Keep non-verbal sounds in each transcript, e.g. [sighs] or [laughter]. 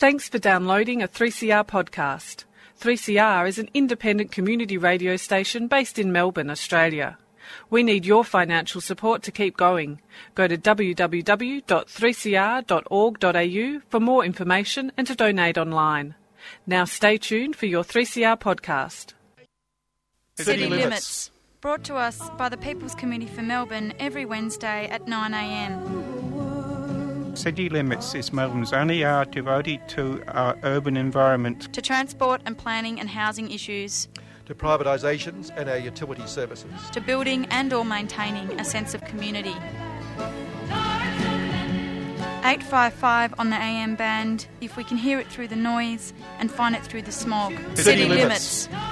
Thanks for downloading a 3CR podcast. 3CR is an independent community radio station based in Melbourne, Australia. We need your financial support to keep going. Go to www.3cr.org.au for more information and to donate online. Now stay tuned for your 3CR podcast. City, Limits. Brought to us by the People's Committee for Melbourne every Wednesday at 9am. City Limits is Melbourne's only hour devoted to our urban environment. To transport and planning and housing issues. To privatisations and our utility services. To building and or maintaining a sense of community. 855 on the AM band if we can hear it through the noise and find it through the smog. City City Limits. Limits.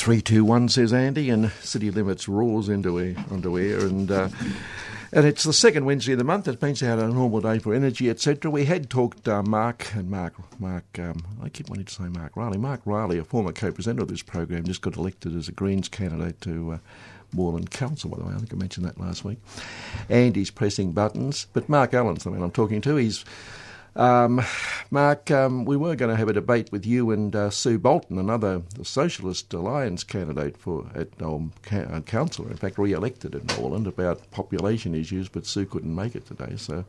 Three, two, one, says Andy, and City Limits roars into air, onto air, and uh, and it's the second Wednesday of the month. It means out a normal day for energy, etc. We had talked uh, Mark and Mark, Mark. Um, I keep wanting to say Mark Riley. Mark Riley, a former co-presenter of this program, just got elected as a Greens candidate to. Uh, Moreland Council, by the way. I think I mentioned that last week. And he's pressing buttons. But Mark Allen's the man I'm talking to. He's um, Mark, um, we were going to have a debate with you and uh, Sue Bolton, another Socialist Alliance candidate for at um, ca- councillor, in fact, re-elected in Moreland, about population issues, but Sue couldn't make it today. So,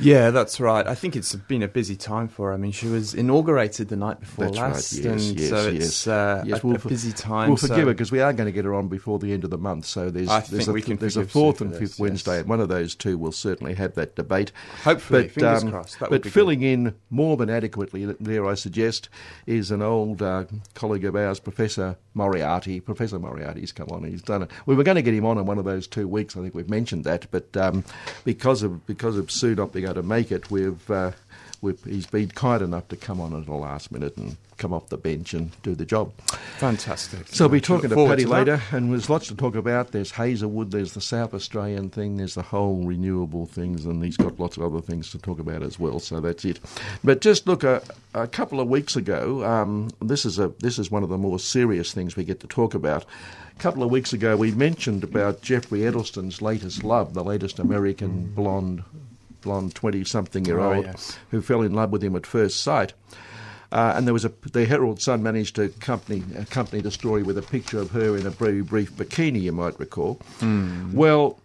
yeah, that's right. I think it's been a busy time for her. I mean, she was inaugurated the night before that's last, right. Yes, and yes, so yes. it's uh, yes, a, we'll a busy time. We'll so forgive her because we are going to get her on before the end of the month. So there's I there's, a, there's a fourth and fifth Wednesday, and one of those two will certainly have that debate. Hopefully, but, fingers um, crossed. That would be filling in more than adequately, there I suggest, is an old uh, colleague of ours, Professor Moriarty. Professor Moriarty's come on. He's done it. We were going to get him on in one of those two weeks. I think we've mentioned that, but um, because of because of Sue not being able to make it, we've. Uh, We've, he's been kind enough to come on at the last minute and come off the bench and do the job. Fantastic. So we'll be talking to Paddy later, and there's lots to talk about. There's Hazelwood, there's the South Australian thing, there's the whole renewable things, and he's got lots of other things to talk about as well. So that's it. But just look, a, a couple of weeks ago, um, this is a this is one of the more serious things we get to talk about. A couple of weeks ago, we mentioned about Geoffrey Edelsten's latest love, the latest American blonde blonde 20 something year Oh, old yes. who fell in love with him at first sight. Uh, and there was a the Herald Sun managed to accompany, accompany the story with a picture of her in a very brief bikini, you might recall. Well,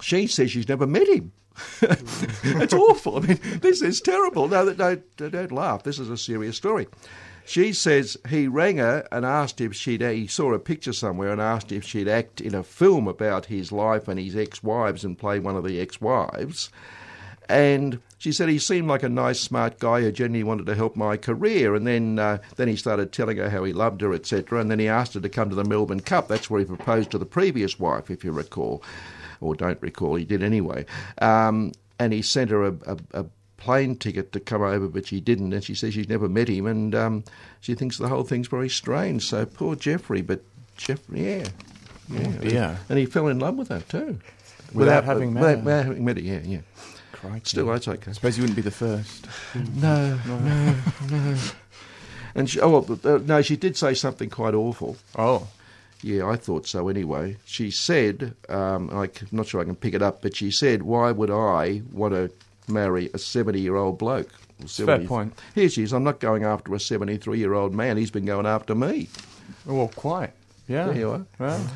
she says she's never met him. [laughs] it's awful. I mean, this is terrible. No, no, don't laugh. This is a serious story. She says he rang her and asked if she'd. He saw a picture somewhere and asked if she'd act in a film about his life and his ex-wives and play one of the ex-wives. And she said he seemed like a nice, smart guy who genuinely wanted to help my career. And then, uh, then he started telling her how he loved her, etc. And then he asked her to come to the Melbourne Cup. That's where he proposed to the previous wife, if you recall, or don't recall. He did anyway. Um, and he sent her a, a, a plane ticket to come over, but she didn't. And she says she's never met him, and um, she thinks the whole thing's very strange. So poor Geoffrey, but Geoffrey, yeah. Yeah, dear. and he fell in love with her too, Without having met without, her. without having met her. Yeah, yeah. Crikey. Still, that's okay. I suppose you wouldn't be the first. [laughs] No, no, no. And she, oh, well, uh, no, she did say something quite awful. Oh. Yeah, I thought so anyway. She said, um, I'm not sure I can pick it up, but she said, "Why would I want to marry a 70-year-old bloke?" Or fair point. Here she is. I'm not going after a 73-year-old man. He's been going after me. Oh, well, quite. Yeah. There you are. Well,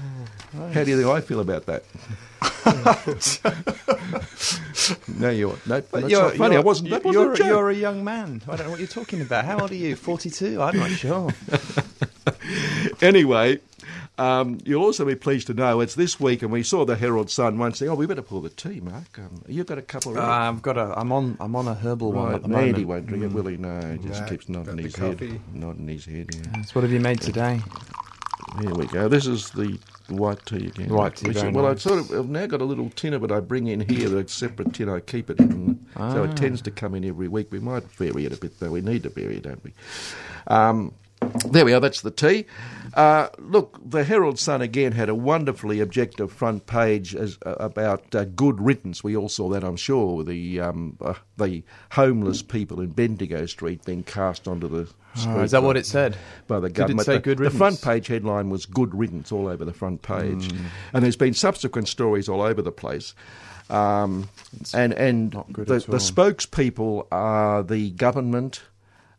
How do you think I feel about that? [laughs] no, you're no. That's not funny. I wasn't. That wasn't you're, a joke. you're a young man. I don't know what you're talking about. How old are you? 42? I'm not sure. [laughs] anyway, um, you'll also be pleased to know it's this week, and we saw the Herald Sun once saying, "Oh, we better pull the tea, Mark. Um, you've got a couple of." Uh, I've got a. I'm on. I'm on a herbal one Right, at the Andy moment. won't drink it, will he? No, he just No, keeps nodding got the his coffee. head. Nodding his head, yeah. So what have you made today? Here we go. This is the white tea again. White tea, Which- well, nice. I sort of I've now got a little tin of it I bring in here, a separate tin I keep it in. So Ah. it tends to come in every week. We might vary it a bit, though. We need to vary it, don't we? Um, There we are, that's the tea. Uh, look, the Herald Sun again had a wonderfully objective front page as, uh, about uh, good riddance. We all saw that, I'm sure, the um, uh, the homeless people in Bendigo Street being cast onto the. Oh, is that what it said? By the government. Did it say The- good the, front page headline was "Good Riddance" all over the front page, Hmm. and there's been subsequent stories all over the place. Um, and and the, the spokespeople are the government,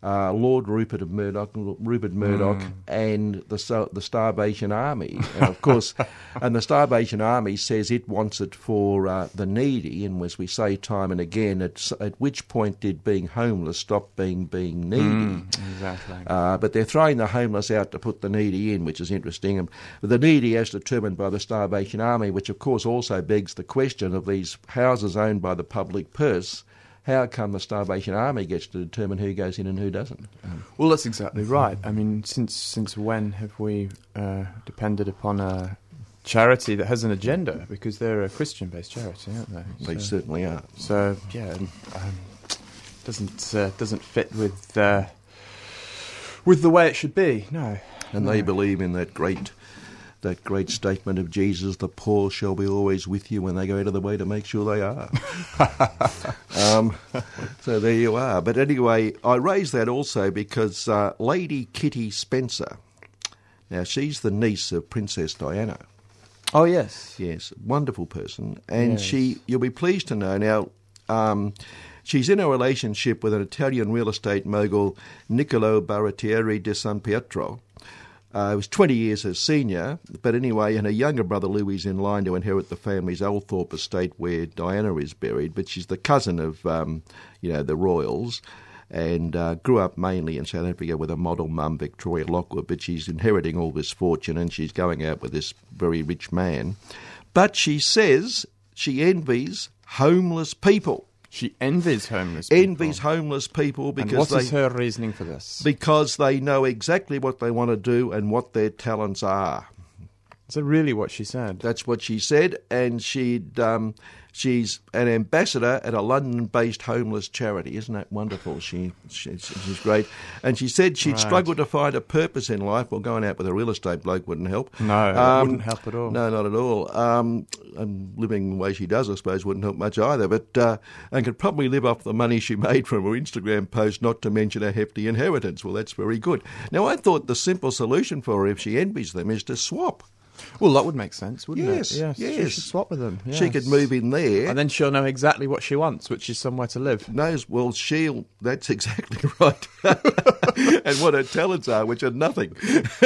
uh, Lord Rupert of Murdoch, Rupert Murdoch, Hmm. and the the Starvation Army, and of course, [laughs] and the Starvation Army says it wants it for uh, the needy, and as we say time and again, at, at which point did being homeless stop being being needy? Hmm. Exactly. Uh, but they're throwing the homeless out to put the needy in, which is interesting. But the needy, as determined by the Starvation Army, which of course also begs the question of these houses owned by the public purse. How come the Starvation Army gets to determine who goes in and who doesn't? Um, Well, that's exactly right. I mean, since since when have we uh, depended upon a charity that has an agenda? Because they're a Christian-based charity, aren't they? they So- certainly are. So yeah, um, doesn't uh, doesn't fit with uh, with the way it should be. No, And they believe in that great, that great statement of Jesus: "The poor shall be always with you," when they go out of the way to make sure they are. [laughs] um, so there you are. But anyway, I raise that also because uh, Lady Kitty Spencer. Now she's the niece of Princess Diana. Oh yes. Yes, wonderful person, and Yes. she. You'll be pleased to know now. Um, she's in a relationship with an Italian real estate mogul, Niccolo Baratieri di San Pietro. Uh, he was 20 years her senior, but anyway, and her younger brother Louis is in line to inherit the family's Althorp estate where Diana is buried. But she's the cousin of, um, you know, the royals, and uh, grew up mainly in South Africa with a model mum, Victoria Lockwood. But she's inheriting all this fortune, and she's going out with this very rich man. But she says she envies homeless people. She envies homeless. people. Envies homeless people And because what they is her reasoning for this? because they know exactly what they want to do and what their talents are. Is that really what she said? That's what she said, and she'd um, she's an ambassador at a London-based homeless charity. Isn't that wonderful? She, she she's great, and she said she'd Right. struggled to find a purpose in life. Well, going out with a real estate bloke wouldn't help. No, it Um, wouldn't help at all. No, not at all. Um, and living the way she does, I suppose, wouldn't help much either. But uh, and could probably live off the money she [laughs] made from her Instagram post, not to mention a hefty inheritance. Well, that's very good. Now, I thought the simple solution for her, if she envies them, is to swap. Well, that would make sense, wouldn't Yes, it? Yes, yes. She should swap with them. She could move in there. and then she'll know exactly what she wants, which is somewhere to live. knows well she'll that's [laughs] exactly right [laughs] and what her talents are which are nothing [laughs]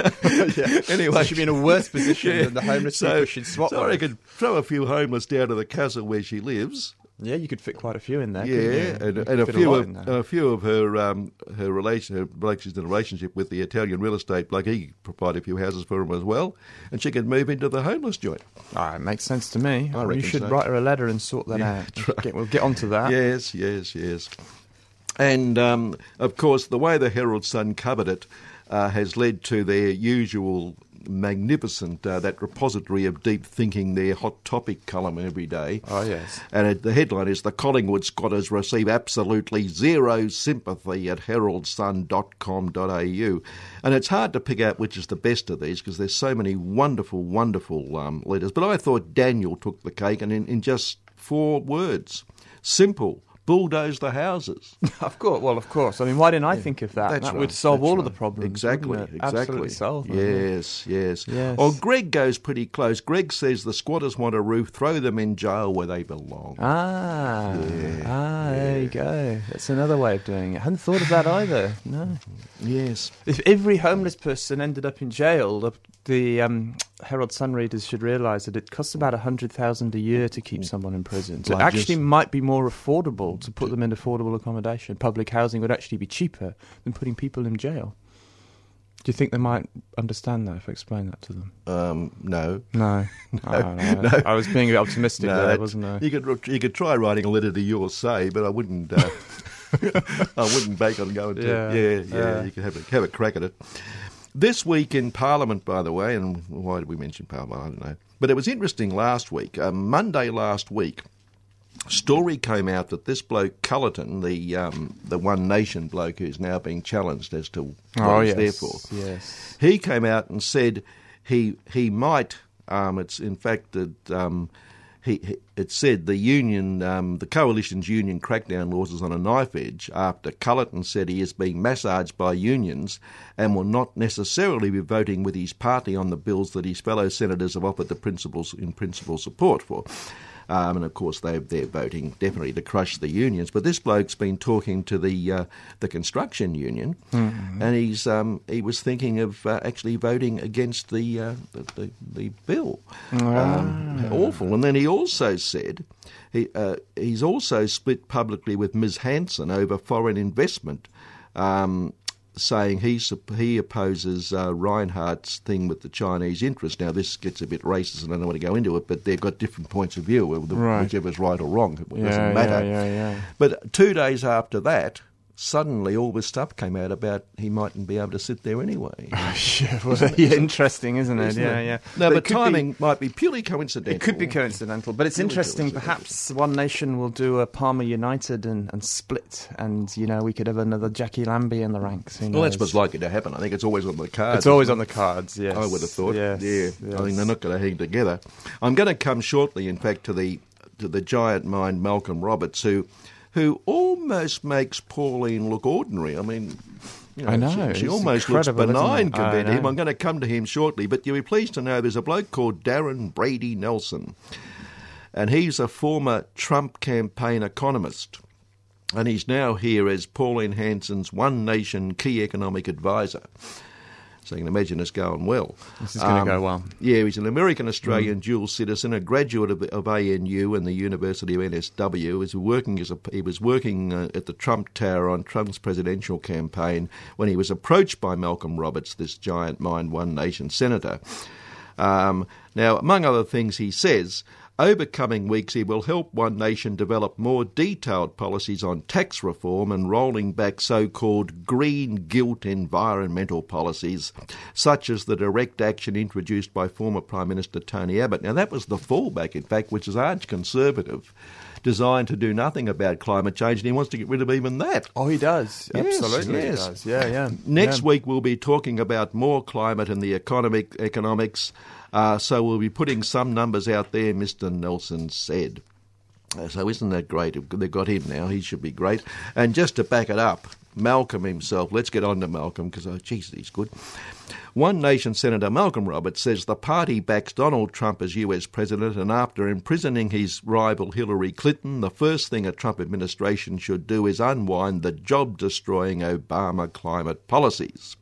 anyway So she'd be in a worse position than the homeless so, people she'd swap so I could throw a few homeless down to the castle where she lives Yeah, you could fit quite a few in there. yeah and, and a few lot of in there. and a few of her um, her relation her she's in a relationship with the Italian real estate bloke he provided a few houses for him as well and she could move into the homeless joint Ah, it makes sense to me. I you should so. write her a letter and sort that Yeah, out. right. Get, we'll get onto that. Yes, yes, yes. And um, of course, the way the Herald Sun covered it uh, has led to their usual magnificent uh, that repository of deep thinking, their hot topic column every day. Oh, yes. And it, the headline is The Collingwood Squatters Receive Absolutely Zero Sympathy at heraldsun.com.au. And it's hard to pick out which is the best of these because there's so many wonderful, wonderful um, letters. But I thought Daniel took the cake and in, in just four words simple, bulldoze the houses. [laughs] Of course. Well, of course. I mean, why didn't I think of that? That right, would solve that's all of the problems. Exactly, it? exactly. Absolutely solve them. Yes, yes. Yes. Well, Greg goes pretty close. Greg says the squatters want a roof, throw them in jail where they belong. Ah, ah, there you go. That's another way of doing it. I hadn't thought of that either. No. Yes. If every homeless person ended up in jail, the, the um, Herald Sun readers should realise that it costs about a hundred thousand a year to keep someone in prison. So it actually might be more affordable to put them in affordable accommodation. Public housing would actually be cheaper than putting people in jail. Do you think they might understand that if I explain that to them? Um, no. No, I, don't know. I was being optimistic there, wasn't I? You could you could try writing a letter to your say, but I wouldn't. Uh, [laughs] I wouldn't bank on going to. Yeah, Yeah, yeah. yeah. You could have a, have a crack at it. This week in Parliament, by the way, and why did we mention Parliament? I don't know. But it was interesting last week, uh, Monday last week. story came out that this bloke Culleton, the um, the One Nation bloke who's now being challenged as to what oh, he's yes. there for, Yes. he came out and said he he might. Um, it's in fact that um, he, it said the union, um, the coalition's union crackdown laws is on a knife edge after Culleton said he is being massaged by unions and will not necessarily be voting with his party on the bills that his fellow senators have offered the principles in principle support for. Um, and of course, they, they're voting definitely to crush the unions. But this bloke's been talking to the uh, the construction union, and he's um, he was thinking of uh, actually voting against the uh, the, the, the bill. Um, awful. And then he also said he uh, he's also split publicly with Ms. Hanson over foreign investment. Um, saying he he opposes uh, Rinehart's thing with the Chinese interest. Now this gets a bit racist, and I don't want to go into it, but they've got different points of view, Right. whichever's right or wrong. It Yeah, doesn't matter. yeah, yeah, yeah. But two days after that, suddenly all this stuff came out about he mightn't be able to sit there anyway. [laughs] Oh, yeah, [laughs] well, yeah, interesting, isn't it? Isn't yeah, it? yeah. No, but, it could be- timing might be purely coincidental. It could be coincidental, but it's Really interesting. Perhaps One Nation will do a Palmer United and, and split, and you know we could have another Jacqui Lambie in the ranks. Well, that's what's likely to happen. I think it's always on the cards. It's always on the cards. Yes, I would have thought. Yes, yeah, yes. I mean they're not going to hang together. I'm going to come shortly, in fact, to the to the giant mind Malcolm Roberts, who who almost makes Pauline look ordinary. I mean. You know, I know, She, she almost looks benign compared to him. I'm going to come to him shortly, but you'll be pleased to know there's a bloke called Darren Brady Nelson, and he's a former Trump campaign economist, and he's now here as Pauline Hanson's One Nation key economic advisor. So you can imagine it's going well. This is going to go well. Yeah, he's an American Australian dual citizen, a graduate of, of ANU and the University of NSW. He's working as a, he was working uh, at the Trump Tower on Trump's presidential campaign when he was approached by Malcolm Roberts, this giant mind One Nation senator. Um, now, among other things, he says. Over coming weeks, he will help One Nation develop more detailed policies on tax reform and rolling back so called green guilt environmental policies, such as the direct action introduced by former Prime Minister Tony Abbott. Now, that was the fallback, in fact, which is arch conservative, designed to do nothing about climate change, and he wants to get rid of even that. Oh, he does. Yes, Absolutely, yes. he does. Yeah, yeah. Next yeah. week we'll be talking about more climate and the economic economics. Uh, so we'll be putting some numbers out there. Mr. Nelson said. Uh, so isn't that great? They've got him now. He should be great. And just to back it up, Malcolm himself. Let's get on to Malcolm because oh, geez, he's good. One Nation Senator Malcolm Roberts says the party backs Donald Trump as US president, and after imprisoning his rival Hillary Clinton, the first thing a Trump administration should do is unwind the job destroying Obama climate policies.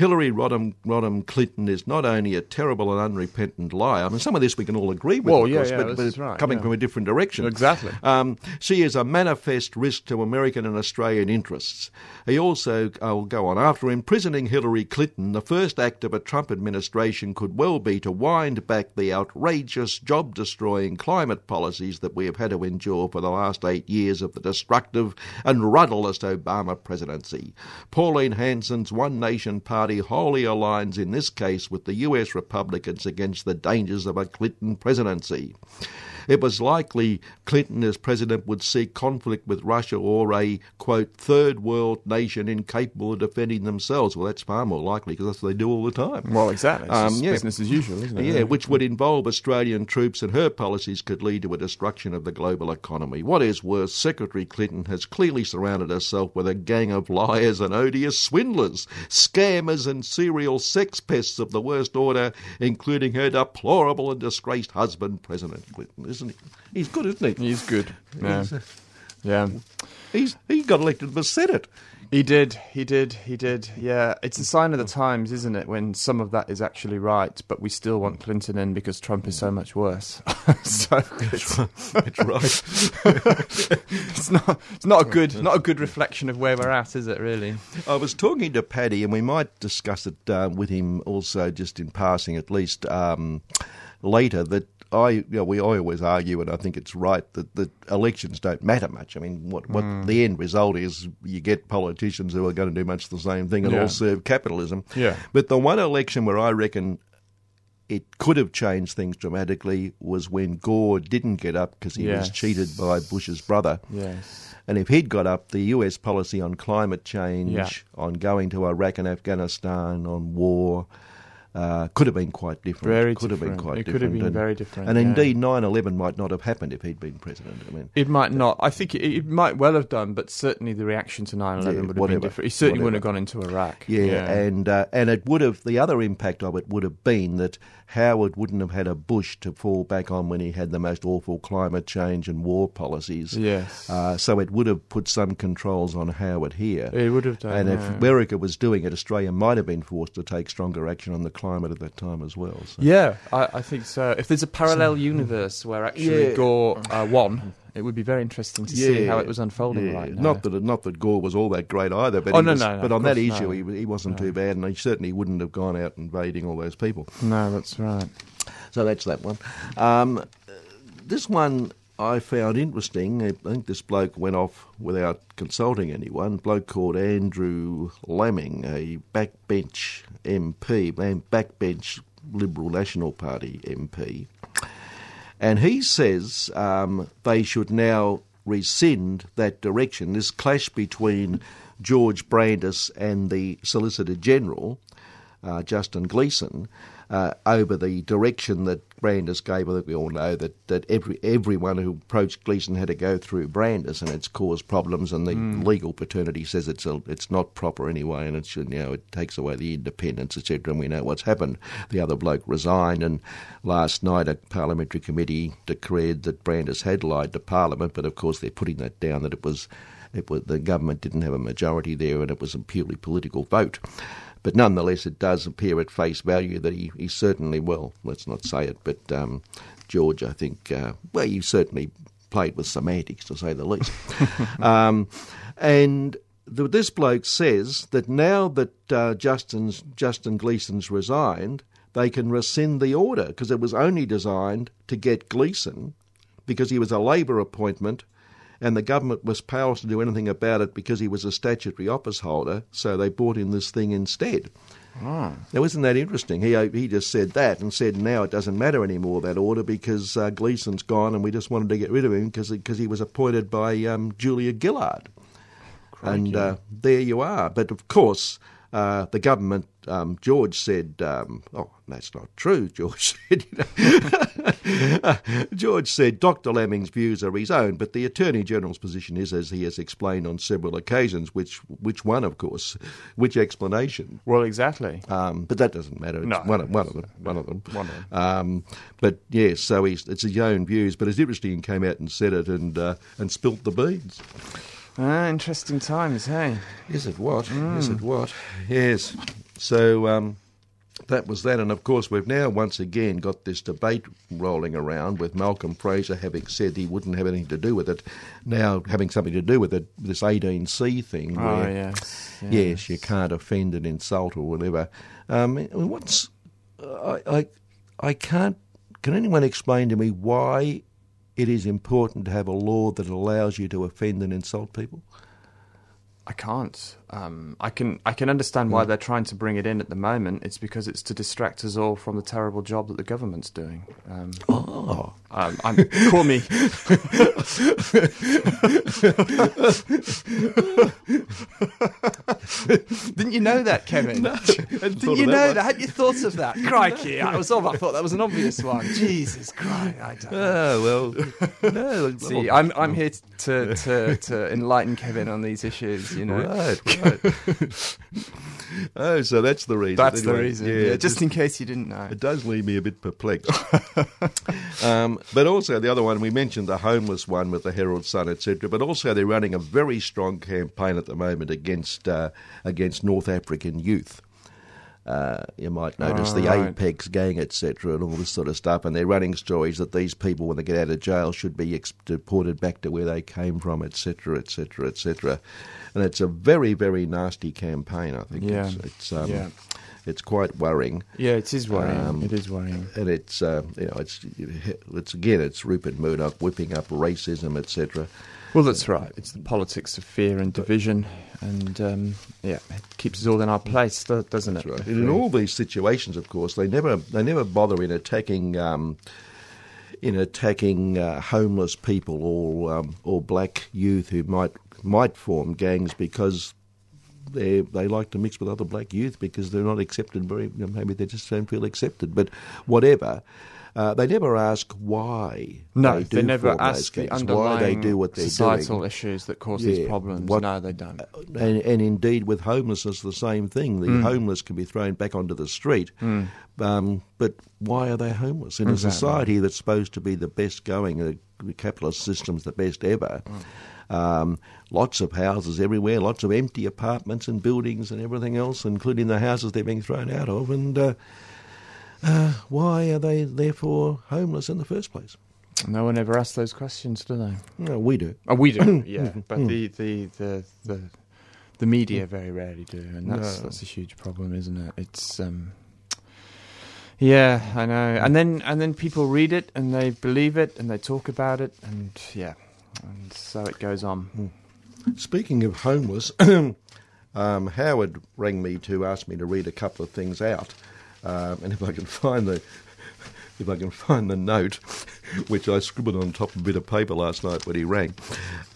Hillary Rodham, Rodham Clinton is not only a terrible and unrepentant liar. I mean, some of this we can all agree with, Well, of yeah, course, yeah, but, but right, coming yeah. from a different direction. Exactly. Um, she is a manifest risk to American and Australian interests. He also, I will go on, after imprisoning Hillary Clinton, the first act of a Trump administration could well be to wind back the outrageous, job destroying climate policies that we have had to endure for the last eight years of the destructive and rudderless Obama presidency. Pauline Hanson's One Nation Party wholly aligns in this case with the US Republicans against the dangers of a Clinton presidency. It was likely Clinton as president would seek conflict with Russia or a, quote, third world nation incapable of defending themselves. Well, that's far more likely because that's what they do all the time. Well, exactly. It's Um, yeah. business as usual, isn't it? Yeah, which would involve Australian troops, and her policies could lead to a destruction of the global economy. What is worse, Secretary Clinton has clearly surrounded herself with a gang of liars and odious swindlers, scammers, and serial sex pests of the worst order, including her deplorable and disgraced husband, President Clinton. Isn't he? He's good, isn't he? He's good. Yeah. He's, uh, yeah. He's he got elected to the Senate. He did, he did, he did. Yeah, it's a sign of the times, isn't it? When some of that is actually right, but we still want Clinton in because Trump is so much worse. [laughs] so it's, That's right. [laughs] it's not, it's not a good, not a good reflection of where we're at, is it? Really? I was talking to Paddy, and we might discuss it uh, with him also, just in passing, at least um, later. That I, you know, we I always argue, and I think it's right that that elections don't matter much. I mean, what what Hmm. the end result is, you get politicians who are going to do much the same thing and Yeah. all serve capitalism. Yeah. But the one election where I reckon it could have changed things dramatically was when Gore didn't get up because he was cheated by Bush's brother. Yes. And if he'd got up, the US policy on climate change, Yeah. on going to Iraq and Afghanistan, on war, uh, could have been quite different. Very could have been different. quite It could different. have been and, very different, And yeah. indeed, 9 11 might not have happened if he'd been president. I mean, It might not. I think it, it might well have done, but certainly the reaction to 9-11 Yeah, would have whatever. been different. He certainly wouldn't have gone into Iraq. Yeah, and uh, and it would have the other impact of it would have been that Howard wouldn't have had a Bush to fall back on when he had the most awful climate change and war policies. Yes. Uh, so it would have put some controls on Howard here. It would have done, And if yeah. America was doing it, Australia might have been forced to take stronger action on the climate at that time as well. So. Yeah, I, I think so. If there's a parallel universe where actually Yeah. Gore uh, won, it would be very interesting to see how it was unfolding yeah. right now. Not that not that Gore was all that great either, but Oh, no, was- no, no, but on that issue, no. he, he wasn't too bad, and he certainly wouldn't have gone out invading all those people. No, that's right. So that's that one. Um, this one I found interesting. I think this bloke went off without consulting anyone. A bloke called Andrew Laming, a backbench MP, backbench Liberal National Party MP. And he says um, they should now rescind that direction. This clash between George Brandis and the Solicitor General, uh, Justin Gleeson, uh, over the direction that Brandis gave. I think we all know that, that every everyone who approached Gleeson had to go through Brandis, and it's caused problems. And the legal paternity says it's a, it's not proper anyway, and it's you know it takes away the independence, etc. And we know what's happened. The other bloke resigned, and last night a parliamentary committee declared that Brandis had lied to Parliament, but of course they're putting that down that it was it was the government didn't have a majority there, and it was a purely political vote. But nonetheless, it does appear at face value that he, he certainly, will. let's not say it, but um, George, I think, uh, well, he certainly played with semantics, to say the least. [laughs] um, and the, this bloke says that now that uh, Justin's, Justin Gleeson's resigned, they can rescind the order because it was only designed to get Gleeson because he was a Labor appointment and the government was powerless to do anything about it because he was a statutory office holder, so they brought in this thing instead. Now, isn't that interesting? He he just said that and said now it doesn't matter anymore that order because uh, Gleeson's gone and we just wanted to get rid of him because because he was appointed by um, Julia Gillard. And uh, there you are. But of course, uh, the government, um, George said, um, oh, that's not true, [laughs] George said. you know. [laughs] George said Dr. Laming's views are his own, but the Attorney General's position is, as he has explained on several occasions, which, which one, of course, which explanation. Well, exactly. Um, but that doesn't matter. It's No, one, of, one of them. One of them. One of them. Um, but yes, so he's, it's his own views. But it's interesting he came out and said it and uh, and spilt the beans. Ah, interesting times, hey? Is it what? Is it what? Yes. So um, that was that, and of course we've now once again got this debate rolling around with Malcolm Fraser having said he wouldn't have anything to do with it, now having something to do with it. This 18C thing, Oh, where yes. yes, you can't offend and insult or whatever. Um, what's I, I I can't. Can anyone explain to me why it is important to have a law that allows you to offend and insult people? I can't. Um, I can. I can understand why they're trying to bring it in at the moment. It's because it's to distract us all from the terrible job that the government's doing. Um, Oh. um, I'm, call me. [laughs] Didn't you know that, Kevin? Didn't you of that know that? Had you thought of that? Crikey! I was. I thought that was an obvious one. Jesus Christ! I don't know. Oh well, [laughs] no. See, I'm I'm here to, to to enlighten Kevin on these issues. You know. Right, right. [laughs] oh, so that's the reason. That's the Anyway, reason. Yeah, just, just- in case you didn't know. It does leave me a bit perplexed. [laughs] um, but also the other one we mentioned the homeless one with the Herald Sun, etc. But also they're running a very strong campaign at the moment against uh, against North African youth. Uh, you might notice Oh, the right. Apex gang, etc., and all this sort of stuff. And they're running stories that these people, when they get out of jail, should be ex- deported back to where they came from, etc., etc., etc. and it's a very very nasty campaign. I think Yeah. it's it's, um, Yeah. it's quite worrying. Yeah, it is worrying. Um, it is worrying. and it's uh, you know it's it's again it's Rupert Murdoch whipping up racism etc. Well, that's right. It's the politics of fear and division, and um, yeah, it keeps us all in our place, doesn't it? And in all these situations, of course, they never they never bother in attacking um, in attacking uh, homeless people or um, or black youth who might might form gangs because. They they like to mix with other black youth because they're not accepted. Very maybe they just don't feel accepted. But whatever, uh, they never ask why. No, they, they, never ask the underlying why they do what they're societal doing. issues that cause Yeah, these problems. what- no, they don't. and, and indeed with homelessness the same thing. The Hmm. homeless can be thrown back onto the street, um, but why are they homeless in a society that's supposed to be the best going? Uh, the capitalist system's the best ever. Hmm. Um, lots of houses everywhere, lots of empty apartments and buildings and everything else, including the houses they're being thrown out of. And uh, uh, why are they therefore homeless in the first place? No one ever asks those questions, do they? No, we do. Oh, we do, [coughs] yeah. But the, the, the, the, the media very rarely do, and that's No. that's a huge problem, isn't it? It's um, yeah, I know. And then and then people read it and they believe it and they talk about it, and yeah, and so it goes on. Speaking of homeless, [coughs] um, Howard rang me to ask me to read a couple of things out, um, and if I can find the if I can find the note, which I scribbled on top of a bit of paper last night when he rang.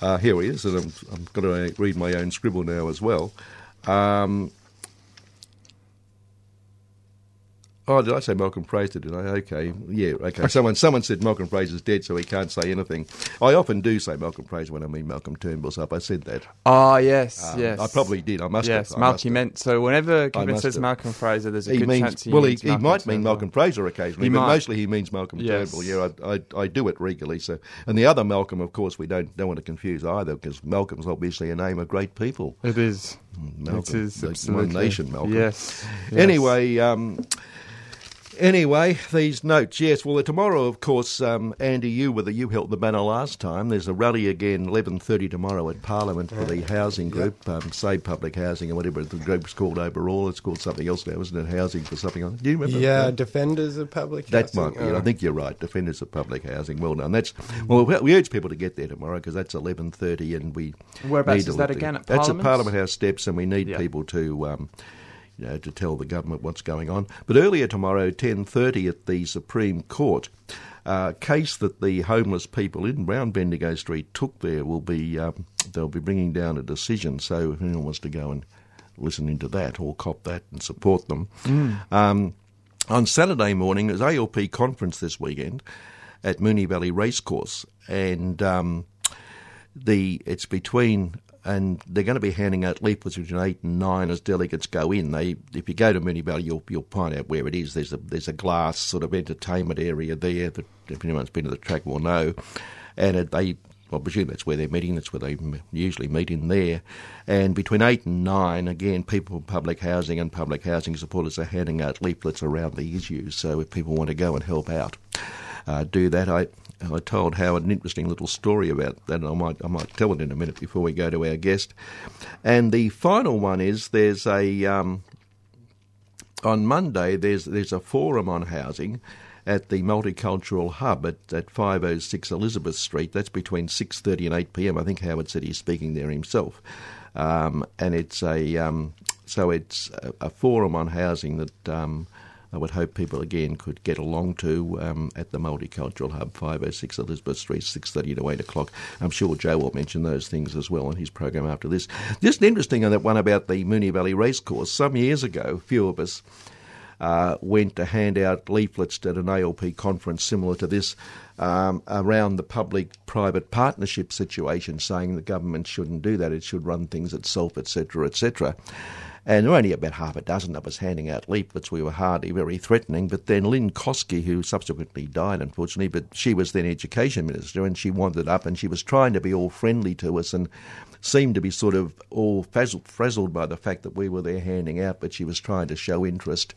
Uh, here he is, and I'm, I'm going to read my own scribble now as well. Um, Oh, did I say Malcolm Fraser? Did I? Okay, yeah, okay. Someone, someone said Malcolm Fraser's dead, so he can't say anything. I often do say Malcolm Fraser when I mean Malcolm Turnbull's up. I said that. Ah, yes, Um, yes. I probably did. I must Yes, have. I must Malky have. meant. So whenever Kevin says have. Malcolm Fraser, there's a He good means chance he well. He, means he Malcolm might mean Malcolm Fraser occasionally, He but might. mostly he means Malcolm Yes. Turnbull. Yeah, I, I, I do it regularly. So, and the other Malcolm, of course, we don't don't want to confuse either, because Malcolm's obviously a name of great people. It is. Malcolm, it is absolutely. One Nation, Malcolm. Yes. yes. Anyway, um, anyway, these notes. Yes, well, tomorrow, of course, um, Andy, you were the you held the banner last time. There's a rally again, eleven thirty tomorrow at Parliament for the housing group, um, Save Public Housing or whatever the group's called overall. It's called something else now, isn't it? Housing for something. else. Do you remember? Yeah, No? defenders of public That housing. might be it. Uh, I think you're right. Defenders of public housing. Well done. That's well. We we urge people to get there tomorrow because that's eleven thirty, and we Whereabouts need to is that look- again, at Parliament? That's at Parliament? Parliament House steps, and we need Yeah. people to. Um, you know, to tell the government what's going on. But earlier tomorrow, ten thirty at the Supreme Court, uh, case that the homeless people in Brown Bendigo Street took there will be um, they'll be bringing down a decision. So if anyone wants to go and listen into that or cop that and support them. Um, on Saturday morning, there's ALP conference this weekend at Moonee Valley Racecourse, and um, the it's between and they're going to be handing out leaflets between eight and nine as delegates go in. They, if you go to Moonee Valley, you'll you'll find out where it is. There's a there's a glass sort of entertainment area there that if anyone's been to the track will know, and it, they. I presume that's where they're meeting. That's where they usually meet in there. And between eight and nine, again, people from public housing and public housing supporters are handing out leaflets around the issues. So if people want to go and help out, uh, do that. I I told Howard an interesting little story about that, and I might I might tell it in a minute before we go to our guest. And the final one is there's a um, on Monday there's there's a forum on housing at the Multicultural Hub at, at 506 Elizabeth Street. That's between 6:30 and 8 p.m. I think Howard said he's speaking there himself, um, and it's a um, so it's a, a forum on housing that. Um, I would hope people again could get along to um, at the Multicultural Hub, 506 Elizabeth Street, 6.30 to 8 o'clock. I'm sure Joe will mention those things as well in his program after this. Just interesting on that one about the Moonee Valley Racecourse. Some years ago, a few of us uh, went to hand out leaflets at an ALP conference similar to this um, around the public-private partnership situation, saying the government shouldn't do that; it should run things itself, etc., etc. And there were only about half a dozen of us handing out leaflets. We were hardly very threatening. But then Lynne Kosky, who subsequently died, unfortunately, but she was then education minister, and she wandered up and she was trying to be all friendly to us and seemed to be sort of all frazzled, frazzled by the fact that we were there handing out, but she was trying to show interest.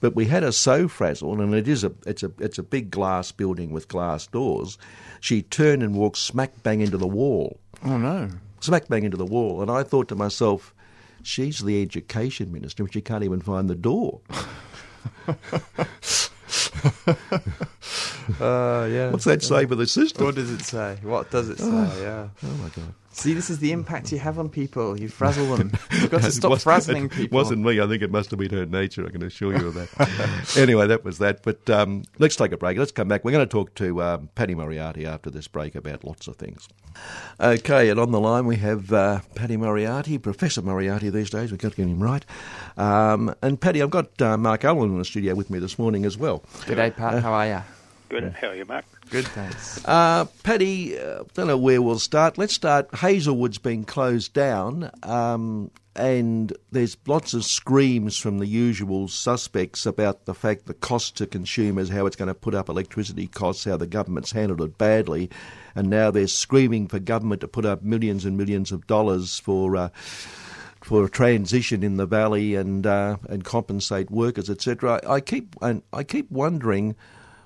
But we had her so frazzled, and it is a it's a it's a big glass building with glass doors. She turned and walked smack bang into the wall. Oh no. smack bang into the wall. And I thought to myself, she's the education minister and she can't even find the door. [laughs] [laughs] Uh, yeah. What's that say for the system? What does it say? What does it say? [sighs] Yeah. Oh my God. See, this is the impact you have on people. You frazzle them. [laughs] You've got to It stop was- frazzling it people. wasn't me. I think it must have been her nature. I can assure you of that. [laughs] anyway, that was that. But um, let's take a break. Let's come back. We're going to talk to um, Paddy Moriarty after this break about lots of things. Okay, and on the line we have uh, Paddy Moriarty, Professor Moriarty these days. We've got to get him right. Um, and Paddy, I've got uh, Mark Allen in the studio with me this morning as well. Good day, Pat. How are you? Good. How are you, Mark? Good, thanks. Uh, Paddy, uh, don't know where we'll start. Let's start. Hazelwood's been closed down, um, and there's lots of screams from the usual suspects about the fact the cost to consumers, how it's going to put up electricity costs, how the government's handled it badly, and now they're screaming for government to put up millions and millions of dollars for. Uh, for a transition in the valley and uh, and compensate workers, etc. I keep and I keep wondering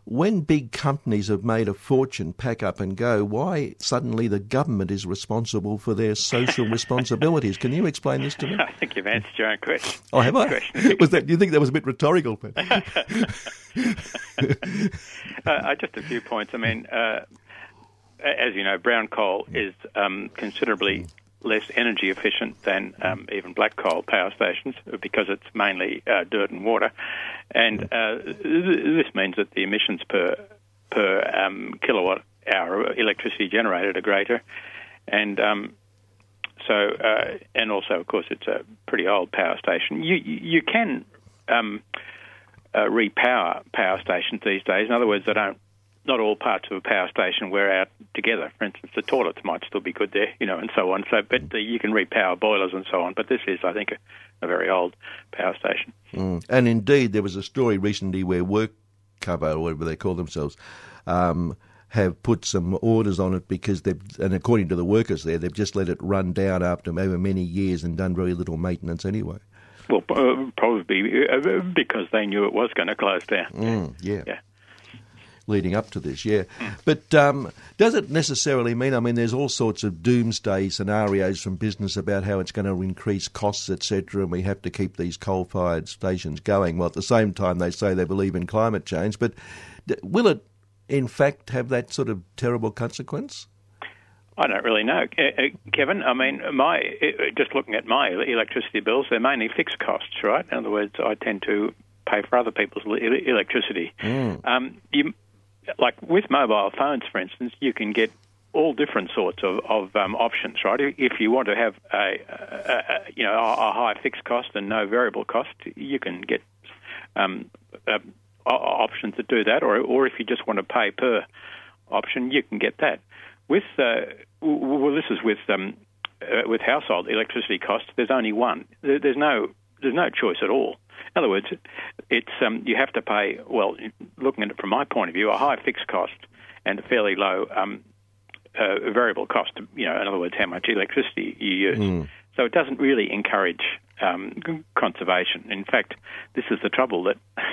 when big companies have made a fortune, pack up and go, why suddenly the government is responsible for their social [laughs] responsibilities? Can you explain this to me? [laughs] I think you've answered your own question. Oh, have I? Question. [laughs] Was that? Do you think that was a bit rhetorical? Uh, uh, just a few points. I mean, uh, as you know, brown coal is um, considerably less energy efficient than um, even black coal power stations because it's mainly uh, dirt and water, and uh, th- this means that the emissions per per um, kilowatt hour of electricity generated are greater, and um, so uh, and also, of course, it's a pretty old power station. You you you can um, uh, repower power stations these days. In other words, they don't. Not all parts of a power station wear out together. For instance, the toilets might still be good there, you know, and so on. So, but uh, you can repower boilers and so on. But this is, I think, a, a very old power station. Mm. And indeed, there was a story recently where Work Cover, or whatever they call themselves, um, have put some orders on it because they've, and according to the workers there, they've just let it run down after over many years and done very little maintenance anyway. Well, uh, probably uh, because they knew it was going to close down. Mm, yeah. Yeah. Leading up to this, yeah. But um, does it necessarily mean, I mean, there's all sorts of doomsday scenarios from business about how it's going to increase costs, etc., and we have to keep these coal fired stations going. Well, at the same time, they say they believe in climate change. But d- will it, in fact, have that sort of terrible consequence? I don't really know, uh, Kevin. I mean, my uh, just looking at my electricity bills, they're mainly fixed costs, right? In other words, I tend to pay for other people's le- electricity. Um, you, like with mobile phones, for instance, you can get all different sorts of, of um, options, right? If you want to have a, a, a you know a, high fixed cost and no variable cost, you can get um, uh, options that do that, or or if you just want to pay per option, you can get that. With uh, well, this is with um, uh, with household electricity costs. There's only one. There's no there's no choice at all. In other words, it's um, you have to pay. Well, looking at it from my point of view, a high fixed cost and a fairly low um, uh, variable cost. You know, in other words, how much electricity you use. So it doesn't really encourage um, conservation. In fact, this is the trouble that [laughs]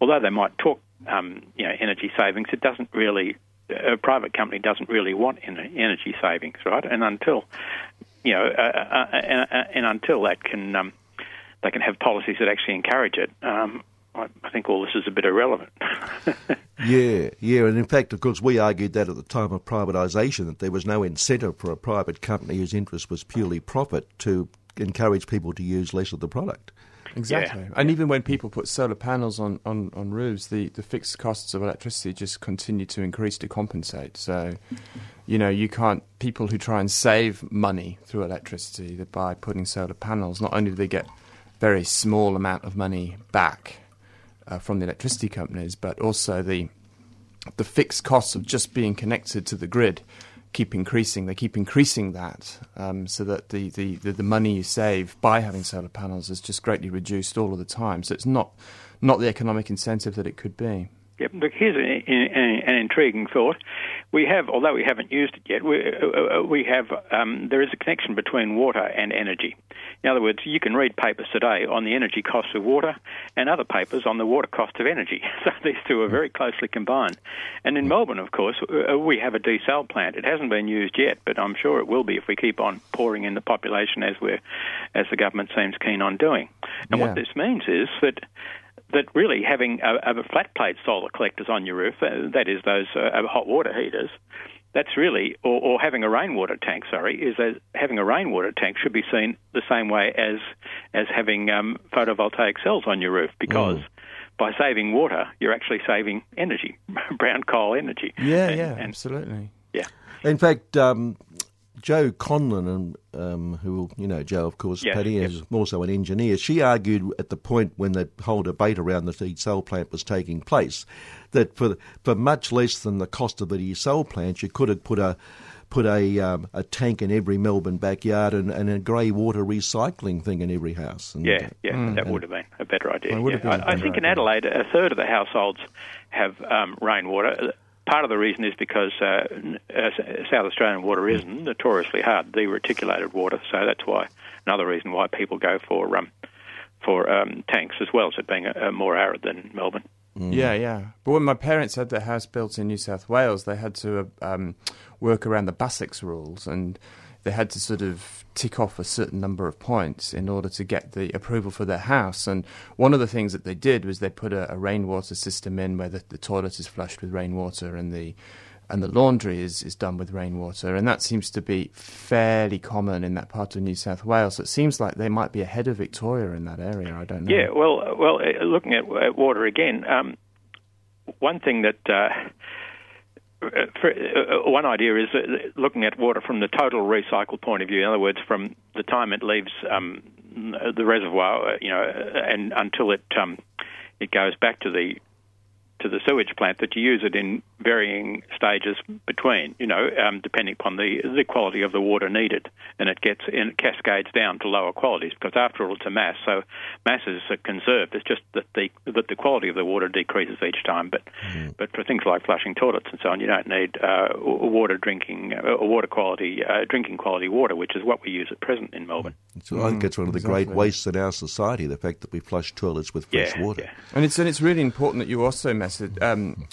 although they might talk, um, you know, energy savings, it doesn't really. A private company doesn't really want en- energy savings, right? And until, you know, uh, uh, and, uh, and until that can, um, they can have policies that actually encourage it. Um, I, I think all this is a bit irrelevant. [laughs] Yeah, yeah, and in fact, of course, we argued that at the time of privatisation that there was no incentive for a private company whose interest was purely profit to encourage people to use less of the product. Exactly. Yeah. And even when people put solar panels on, on, on roofs, the, the fixed costs of electricity just continue to increase to compensate. So, you know, you can't, people who try and save money through electricity by putting solar panels, not only do they get very small amount of money back uh, from the electricity companies, but also the the fixed costs of just being connected to the grid keep increasing. They keep increasing that um, so that the, the, the, the money you save by having solar panels is just greatly reduced all of the time. So it's not not the economic incentive that it could be. Yep. Look, here's an, an, an intriguing thought. We have, although we haven't used it yet, we, uh, uh, we have, um, there is a connection between water and energy. In other words, you can read papers today on the energy costs of water and other papers on the water cost of energy. [laughs] So these two are very closely combined. And in Melbourne, of course, uh, we have a desal plant. It hasn't been used yet, but I'm sure it will be if we keep on pouring in the population as we're, as the government seems keen on doing. And Yeah. what this means is that that really having a, a flat plate solar collectors on your roof, uh, that is those uh, hot water heaters, that's really, or, or having a rainwater tank, sorry, is that having a rainwater tank should be seen the same way as as having um, photovoltaic cells on your roof because. By saving water, you're actually saving energy, [laughs] brown coal energy. Yeah, And- yeah, and- absolutely. yeah. In fact, um, Joe Conlon, and um, who you know, Joe, of course, Yes, Paddy yep. is also an engineer. She argued at the point when the whole debate around the desal plant was taking place that for for much less than the cost of the desal plant, you could have put a put a um, a tank in every Melbourne backyard and, and a grey water recycling thing in every house. And, Yeah, yeah, Mm. that would have been a better idea. Well, it would have yeah. been a I, I better think in. Adelaide, a third of the households have um, rainwater. Part of the reason is because uh, uh, South Australian water is notoriously hard, dereticulated water. So that's why another reason why people go for um, for um, tanks as well as it being uh, more arid than Melbourne. Yeah, yeah. But when my parents had their house built in New South Wales, they had to um, work around the Basix rules and they had to sort of tick off a certain number of points in order to get the approval for their house. And one of the things that they did was they put a, a rainwater system in where the, the toilet is flushed with rainwater and the and the laundry is, is done with rainwater, and that seems to be fairly common in that part of New South Wales. So it seems like they might be ahead of Victoria in that area. I don't know. Yeah, well, uh, well, uh, looking at water again, um, one thing that uh, for, uh, one idea is looking at water from the total recycle point of view. In other words, from the time it leaves um, the reservoir, you know, and until it um, it goes back to the to the sewage plant that you use it in varying stages between, you know, um, depending upon the the quality of the water needed, and it gets and it cascades down to lower qualities because after all it's a mass, so masses are conserved. It's just that the that the quality of the water decreases each time. But but for things like flushing toilets and so on, you don't need uh, water drinking, uh, water quality, uh, drinking quality water, which is what we use at present in Melbourne. So I think it's one of the great wastes in our society, the fact that we flush toilets with fresh Yeah, water. yeah. And it's and it's really important that you also message, um,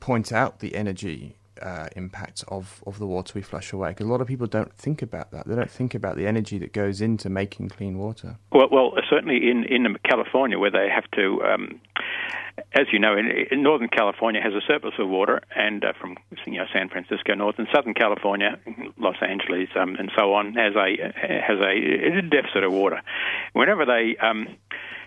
point out the energy uh, impact of, of the water we flush away because a lot of people don't think about that. They don't think about the energy that goes into making clean water. Well, well, certainly in in California, where they have to, um, as you know, in, in Northern California has a surplus of water, and uh, from you know San Francisco north, and Southern California, Los Angeles, um, and so on, has a has a deficit of water. Whenever they um,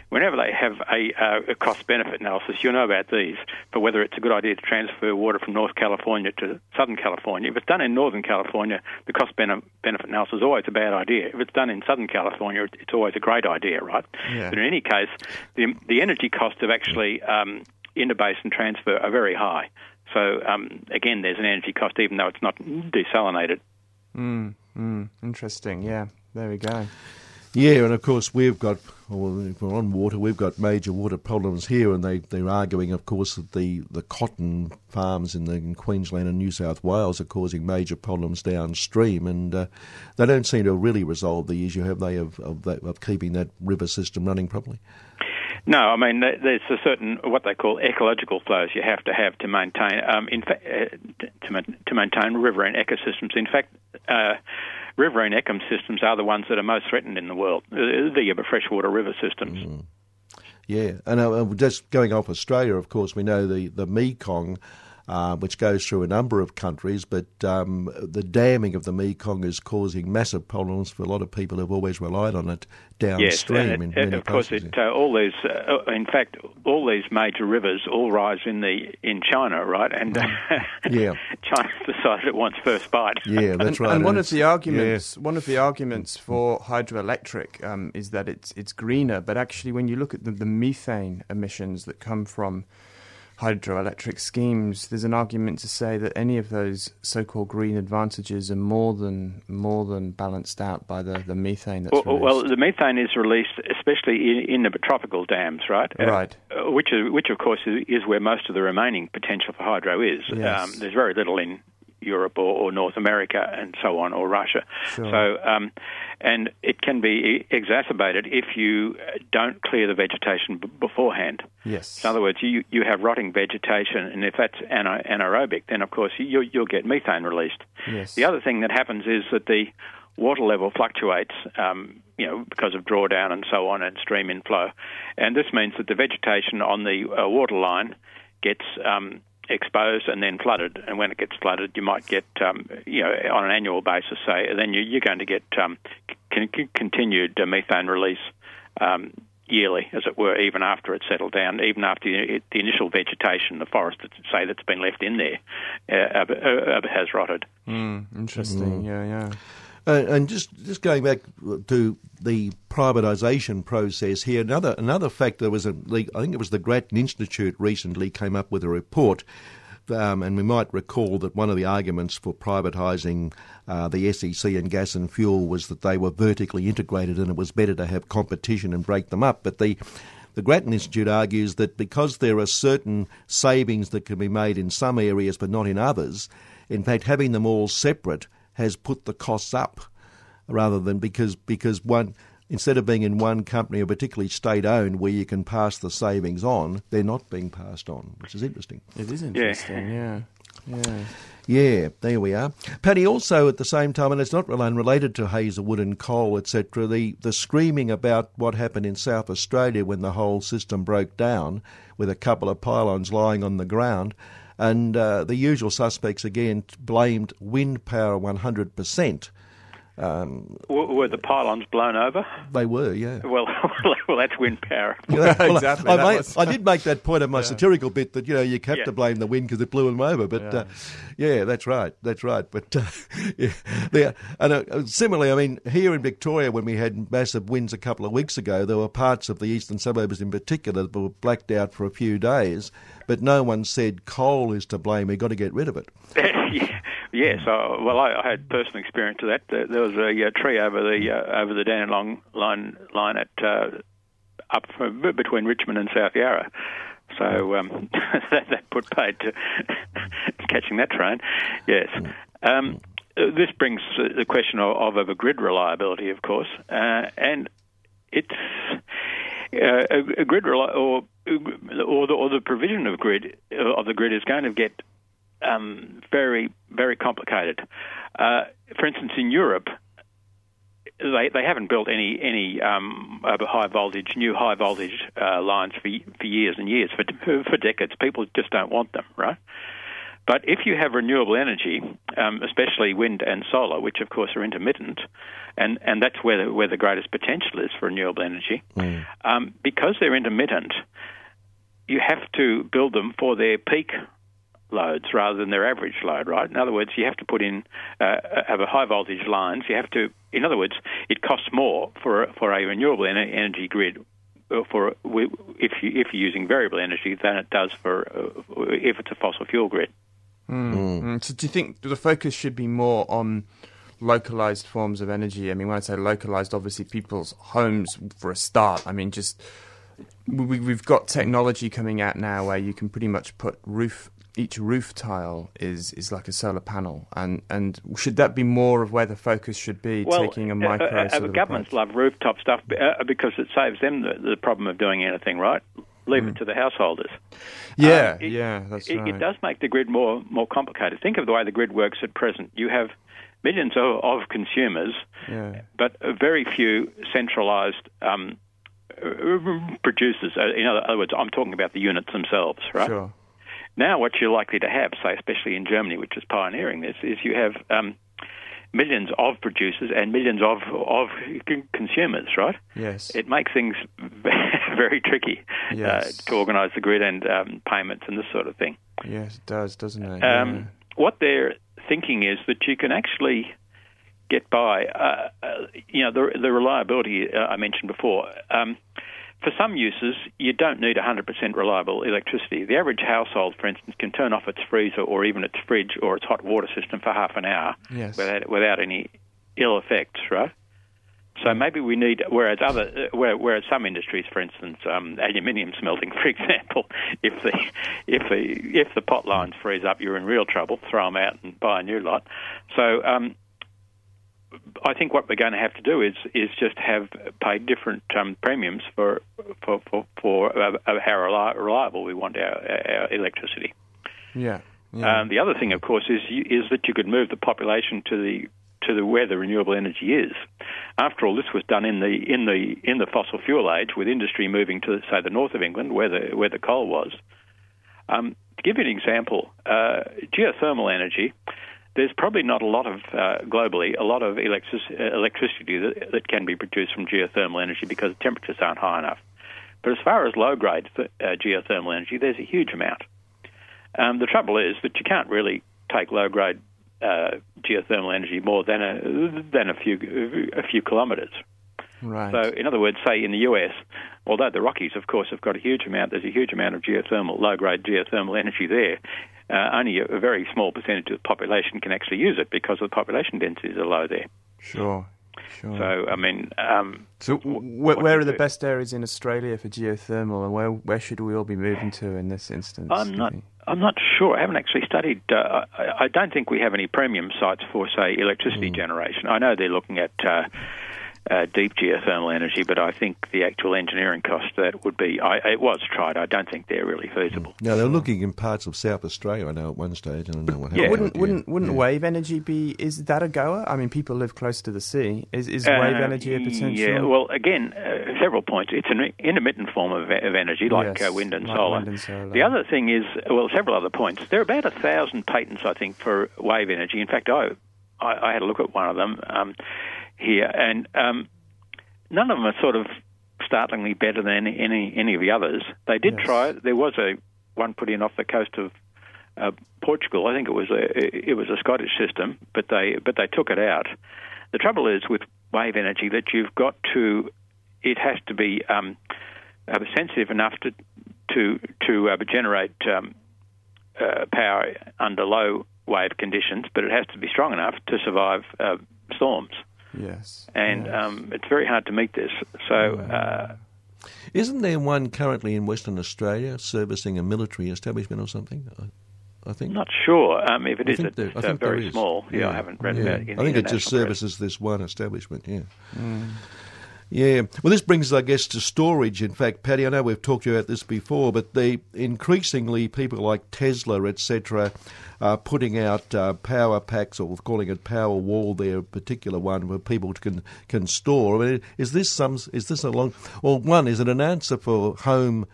Whenever they have a, uh, a cost benefit analysis, you'll know about these, for whether it's a good idea to transfer water from North California to Southern California. If it's done in Northern California, the cost benefit analysis is always a bad idea. If it's done in Southern California, it's always a great idea, right? Yeah. But in any case, the, the energy cost of actually um, interbasin transfer are very high. So um, again, there's an energy cost, even though it's not desalinated. Mm, mm, interesting. Yeah, there we go. Yeah, and of course we've got, well, if we're on water, we've got major water problems here, and they, they're arguing, of course, that the, the cotton farms in, the, in Queensland and New South Wales are causing major problems downstream, and uh, they don't seem to really resolve the issue, have they, of, of, that, of keeping that river system running properly? No, I mean there's a certain what they call ecological flows you have to have to maintain. Um, in fact, uh, to, to maintain riverine ecosystems. In fact, uh, riverine ecosystems are the ones that are most threatened in the world. Uh, The uh, freshwater river systems. Yeah, and uh, just going off Australia, of course, we know the, the Mekong, uh, which goes through a number of countries, but um, the damming of the Mekong is causing massive problems for a lot of people who've always relied on it Yes, downstream. and in it, many of course, it, uh, all these, uh, in fact, all these major rivers all rise in the in China, right? And Yeah. [laughs] China's decided it wants first bite. yeah, that's and, right. And one of the arguments, one of the arguments for hydroelectric um, is that it's it's greener. But actually, when you look at the, the methane emissions that come from hydroelectric schemes, there's an argument to say that any of those so-called green advantages are more than more than balanced out by the, the methane that's Well, well, the methane is released, especially in, in the tropical dams, right? Uh, Right. uh, which, is, which of course is, is where most of the remaining potential for hydro is. Yes. Um, there's very little in Europe or, or, North America and so on, or Russia. Sure. So, um, and it can be exacerbated if you don't clear the vegetation b- beforehand. Yes. In other words, you, you have rotting vegetation, and if that's ana- anaerobic, then of course you, you'll get methane released. Yes. The other thing that happens is that the water level fluctuates, um, you know, because of drawdown and so on, and stream inflow, and this means that the vegetation on the uh, water line gets um, exposed and then flooded. And when it gets flooded, you might get, um, you know, on an annual basis, say, then you, are going to get um, con- continued uh, methane release um, yearly, as it were, even after it's settled down, even after the, the initial vegetation, the forest, say, that's been left in there, uh, uh, has rotted. Mm, interesting. Mm. Yeah, yeah. And just just going back to the privatisation process here, another another factor was a, I think it was the Grattan Institute recently came up with a report. Um, and we might recall that one of the arguments for privatising uh, the SEC and gas and fuel was that they were vertically integrated and it was better to have competition and break them up. But the the Grattan Institute argues that because there are certain savings that can be made in some areas but not in others, in fact, having them all separate has put the costs up rather than because because one instead of being in one company or particularly state owned where you can pass the savings on, they're not being passed on, which is interesting. It is interesting, yeah. Yeah. yeah. Yeah, there we are. Paddy, also at the same time, and it's not unrelated to Hazelwood and coal, etc., the, the screaming about what happened in South Australia when the whole system broke down with a couple of pylons lying on the ground. And uh, the usual suspects again blamed wind power 100%. Um, were the pylons blown over? They were, yeah. Well, [laughs] well, that's wind power. [laughs] well, [laughs] exactly. I, I, made, I, did make that point in my yeah. satirical bit that you know you have yeah. to blame the wind because it blew them over. But yeah, uh, yeah that's right, that's right. But uh, yeah, and uh, similarly, I mean, here in Victoria, when we had massive winds a couple of weeks ago, there were parts of the eastern suburbs in particular that were blacked out for a few days. But no one said coal is to blame. We've got to get rid of it. Yes, uh, well, I, I, had personal experience of that. There was a, a tree over the uh, over the Dandenong line line at uh, up from, between Richmond and South Yarra. So um, [laughs] that, that, put paid to [laughs] catching that train. Yes. Um, this brings the question of, of, a grid reliability, of course, uh, and it's uh, a, a, grid reli- or or the, or the provision of grid of the grid is going to get um, very, very complicated. Uh, for instance, in Europe, they they haven't built any any um, high voltage new high voltage uh, lines for for years and years for for decades. People just don't want them, right? But if you have renewable energy, um, especially wind and solar, which of course are intermittent, and, and that's where the, where the greatest potential is for renewable energy, mm. um, because they're intermittent, you have to build them for their peak loads rather than their average load, right? In other words, you have to put in uh, have a high voltage lines. You have to, in other words, it costs more for for a renewable energy grid uh, for if you if you're using variable energy than it does for uh, if it's a fossil fuel grid. Mm. Mm. So, do you think the focus should be more on localized forms of energy? I mean, when I say localized, obviously people's homes for a start. I mean, just we, we've got technology coming out now where you can pretty much put roof each roof tile is is like a solar panel, and and should that be more of where the focus should be? Well, taking a micro. Uh, uh, governments love rooftop stuff uh, because it saves them the, the problem of doing anything, right? Leave mm. it to the householders. Yeah, um, it, yeah, that's it, right. It does make the grid more more complicated. Think of the way the grid works at present. You have millions of, of consumers, yeah. but very few centralised. Um, producers. Uh, in other words, I'm talking about the units themselves, right? Sure. Now, what you're likely to have, say, especially in Germany, which is pioneering this, is you have um, millions of producers and millions of of consumers, right? Yes. It makes things [laughs] very tricky uh, yes. uh, to organise the grid and um, payments and this sort of thing. Yes, it does, doesn't it? Um, yeah. What they're thinking is that you can actually get by. Uh, uh, you know, the, the reliability uh, I mentioned before. Um, for some uses, you don't need 100% reliable electricity. The average household, for instance, can turn off its freezer or even its fridge or its hot water system for half an hour yes. without, without any ill effects, right? So maybe we need, whereas other, whereas some industries, for instance, um, aluminium smelting, [laughs] for example, if the if the if the pot lines freeze up, you're in real trouble. Throw them out and buy a new lot. So um, I think what we're going to have to do is is just have pay different um, premiums for for for, for uh, how reliable we want our, our electricity. Yeah. yeah. Um, the other thing, of course, is is that you could move the population to the to the where the renewable energy is. After all, this was done in the in the in the fossil fuel age, with industry moving to say the north of England, where the where the coal was. Um, to give you an example, uh, geothermal energy. There's probably not a lot of uh, globally a lot of electric- electricity that, that, can be produced from geothermal energy because temperatures aren't high enough. But as far as low grade uh, geothermal energy, there's a huge amount. Um, the trouble is that you can't really take low grade uh, geothermal energy more than a than a few a few kilometres. Right. So, in other words, say in the US, although the Rockies, of course, have got a huge amount, there's a huge amount of geothermal, low-grade geothermal energy there. Uh, only a, very small percentage of the population can actually use it because the population densities are low there. Sure. Sure. So, I mean, um, so where, where are the best areas in Australia for geothermal, and where where should we all be moving to in this instance? I'm not. I'm not sure. I haven't actually studied. Uh, I, I, don't think we have any premium sites for, say, electricity mm. generation. I know they're looking at uh, uh, deep geothermal energy, but I think the actual engineering cost that would be, I, it was tried. I don't think they're really feasible. Now they're looking in parts of South Australia. I know at one stage. I don't know what happened. Yeah. Wouldn't wouldn't wouldn't yeah. wave energy be? Is that a goer? I mean, people live close to the sea. Is is uh, wave energy a potential? Yeah. Well, again, uh, several points. It's an intermittent form of, of energy, like yes, uh, wind, and, like solar. wind and solar. The other thing is, well, several other points. There are about a thousand patents, I think, for wave energy. In fact, I I, I had a look at one of them um, here, and um, none of them are sort of startlingly better than any any of the others. They did yes. try. There was a one put in off the coast of uh, Portugal. I think it was a it was a Scottish system, but they but they took it out. The trouble is with wave energy that you've got to it has to be um, uh, sensitive enough to to to uh, generate um, uh, power under low wave conditions, but it has to be strong enough to survive uh, storms. Yes. And yes. Um, it's very hard to meet this. So. Uh, Isn't there one currently in Western Australia servicing a military establishment or something? I, I think. Not sure. Um, if it I is, it's there, uh, very small. Yeah, yeah, I haven't read yeah. about it. I think it just services press. this one establishment. Yeah. Mm. Yeah. Well, this brings, I guess, to storage. In fact, Paddy, I know we've talked about this before, but they increasingly people like Tesla, etc., are putting out uh, power packs or calling it power wall. their particular one where people can can store. I mean, is this some? Is this a long? Well, one is it an answer for home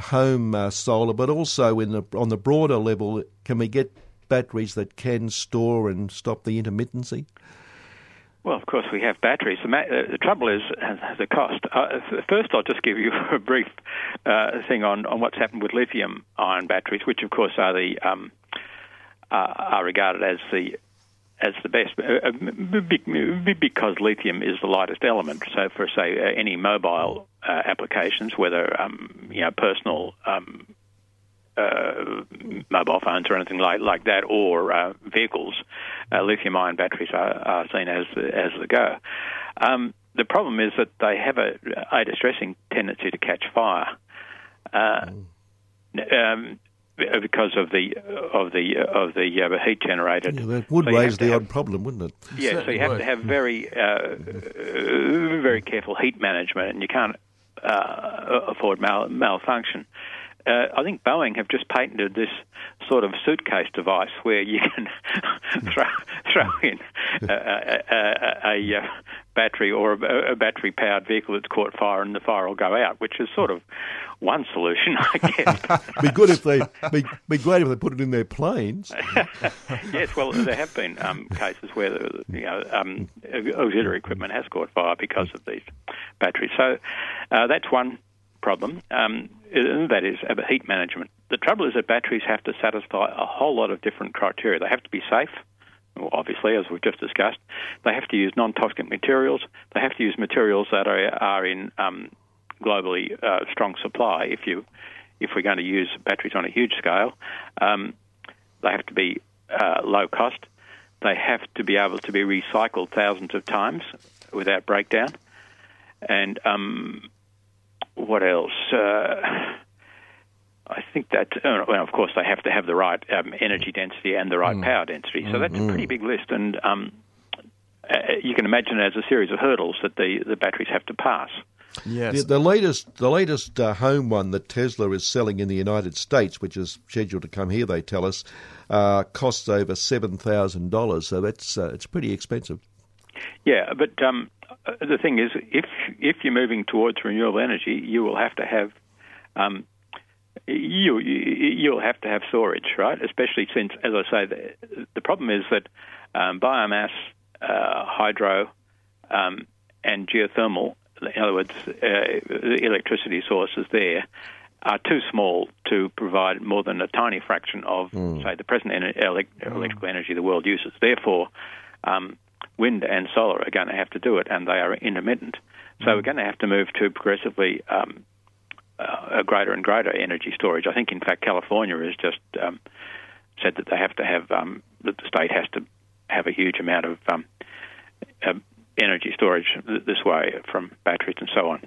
home uh, solar, but also in the on the broader level, can we get batteries that can store and stop the intermittency? Well, of course, we have batteries. The, ma- the trouble is uh, the cost. Uh, first, I'll just give you [laughs] a brief uh, thing on, on what's happened with lithium ion batteries, which, of course, are the um, are regarded as the as the best because lithium is the lightest element. So, for say any mobile applications, whether um, you know personal um, uh, mobile phones or anything like like that, or uh, vehicles, uh, lithium-ion batteries are, are, seen as as the go. Um, the problem is that they have a, a distressing tendency to catch fire. Mm. Um, because of the of the of the uh, heat generated. Yeah, that would so raise the have, odd problem, wouldn't it? Yeah, so you have would. to have very uh, very careful heat management, and you can't uh, afford mal- malfunction uh, I think Boeing have just patented this sort of suitcase device where you can [laughs] throw, throw in a, a, a, a uh, battery or a, battery powered vehicle that's caught fire and the fire will go out, which is sort of one solution, I guess. [laughs] be good if they be, be great if they put it in their planes. [laughs] yes, well, there have been um, cases where the, you know um, auxiliary equipment has caught fire because of these batteries. So uh, that's one problem. Um, that is heat management. The trouble is that batteries have to satisfy a whole lot of different criteria. They have to be safe, obviously, as we've just discussed. They have to use non-toxic materials. They have to use materials that are, are in um, globally uh, strong supply. If you if we're going to use batteries on a huge scale, um, they have to be uh, low cost. They have to be able to be recycled thousands of times without breakdown. And um, what else? Uh, I think that, uh, well, of course, they have to have the right um, energy density and the right Mm. power density. So that's a pretty big list, and um, uh, you can imagine it as a series of hurdles that the, the batteries have to pass. Yes. The, the latest, the latest uh, home one that Tesla is selling in the United States, which is scheduled to come here, they tell us, uh, costs over seven thousand dollars. So that's uh, it's pretty expensive. Yeah, but um, uh, the thing is, if if you're moving towards renewable energy, you will have to have um, you you- you'll have to have storage, right? Especially since, as I say, the, the problem is that um, biomass, uh, hydro, um, and geothermal, in other words, uh, the electricity sources there, are too small to provide more than a tiny fraction of, say, the present ener- elec- electrical energy the world uses. Therefore, um, wind and solar are going to have to do it, and they are intermittent. So we're going to have to move to progressively um, uh, a greater and greater energy storage. I think, in fact, California has just um, said that they have to have um, that the state has to have a huge amount of um, uh, energy storage th- this way from batteries and so on.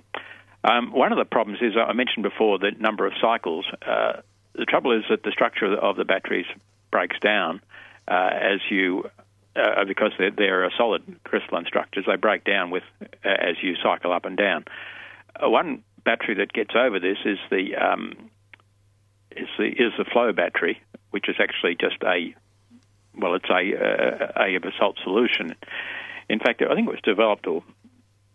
Um, one of the problems is I mentioned before the number of cycles. Uh, the trouble is that the structure of the batteries breaks down uh, as you uh, because they're, they're a solid crystalline structures. They break down with uh, as you cycle up and down. Uh, one battery that gets over this is the um, is the is the flow battery, which is actually just a well, it's a a, a basalt solution. In fact, I think it was developed or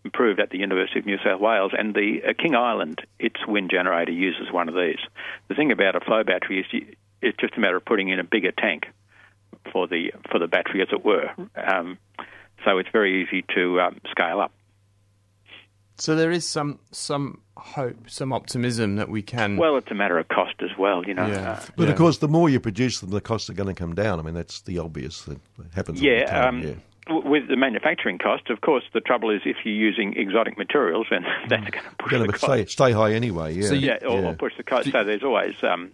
improved at the University of New South Wales, and the uh, King Island, its wind generator uses one of these. The thing about a flow battery is you, it's just a matter of putting in a bigger tank for the for the battery, as it were. Um, so it's very easy to um, scale up. So there is some some hope, some optimism that we can. Well, it's a matter of cost as well, you know. Yeah. Uh, But Yeah. of course, the more you produce them, the costs are going to come down. I mean, that's the obvious that happens. all the yeah, time. um, yeah. with the manufacturing cost, of course, the trouble is if you're using exotic materials, then [laughs] that's going to push Going the to cost. stay, stay high anyway. Yeah, So you- yeah, or, yeah. or push the cost. So there's always um,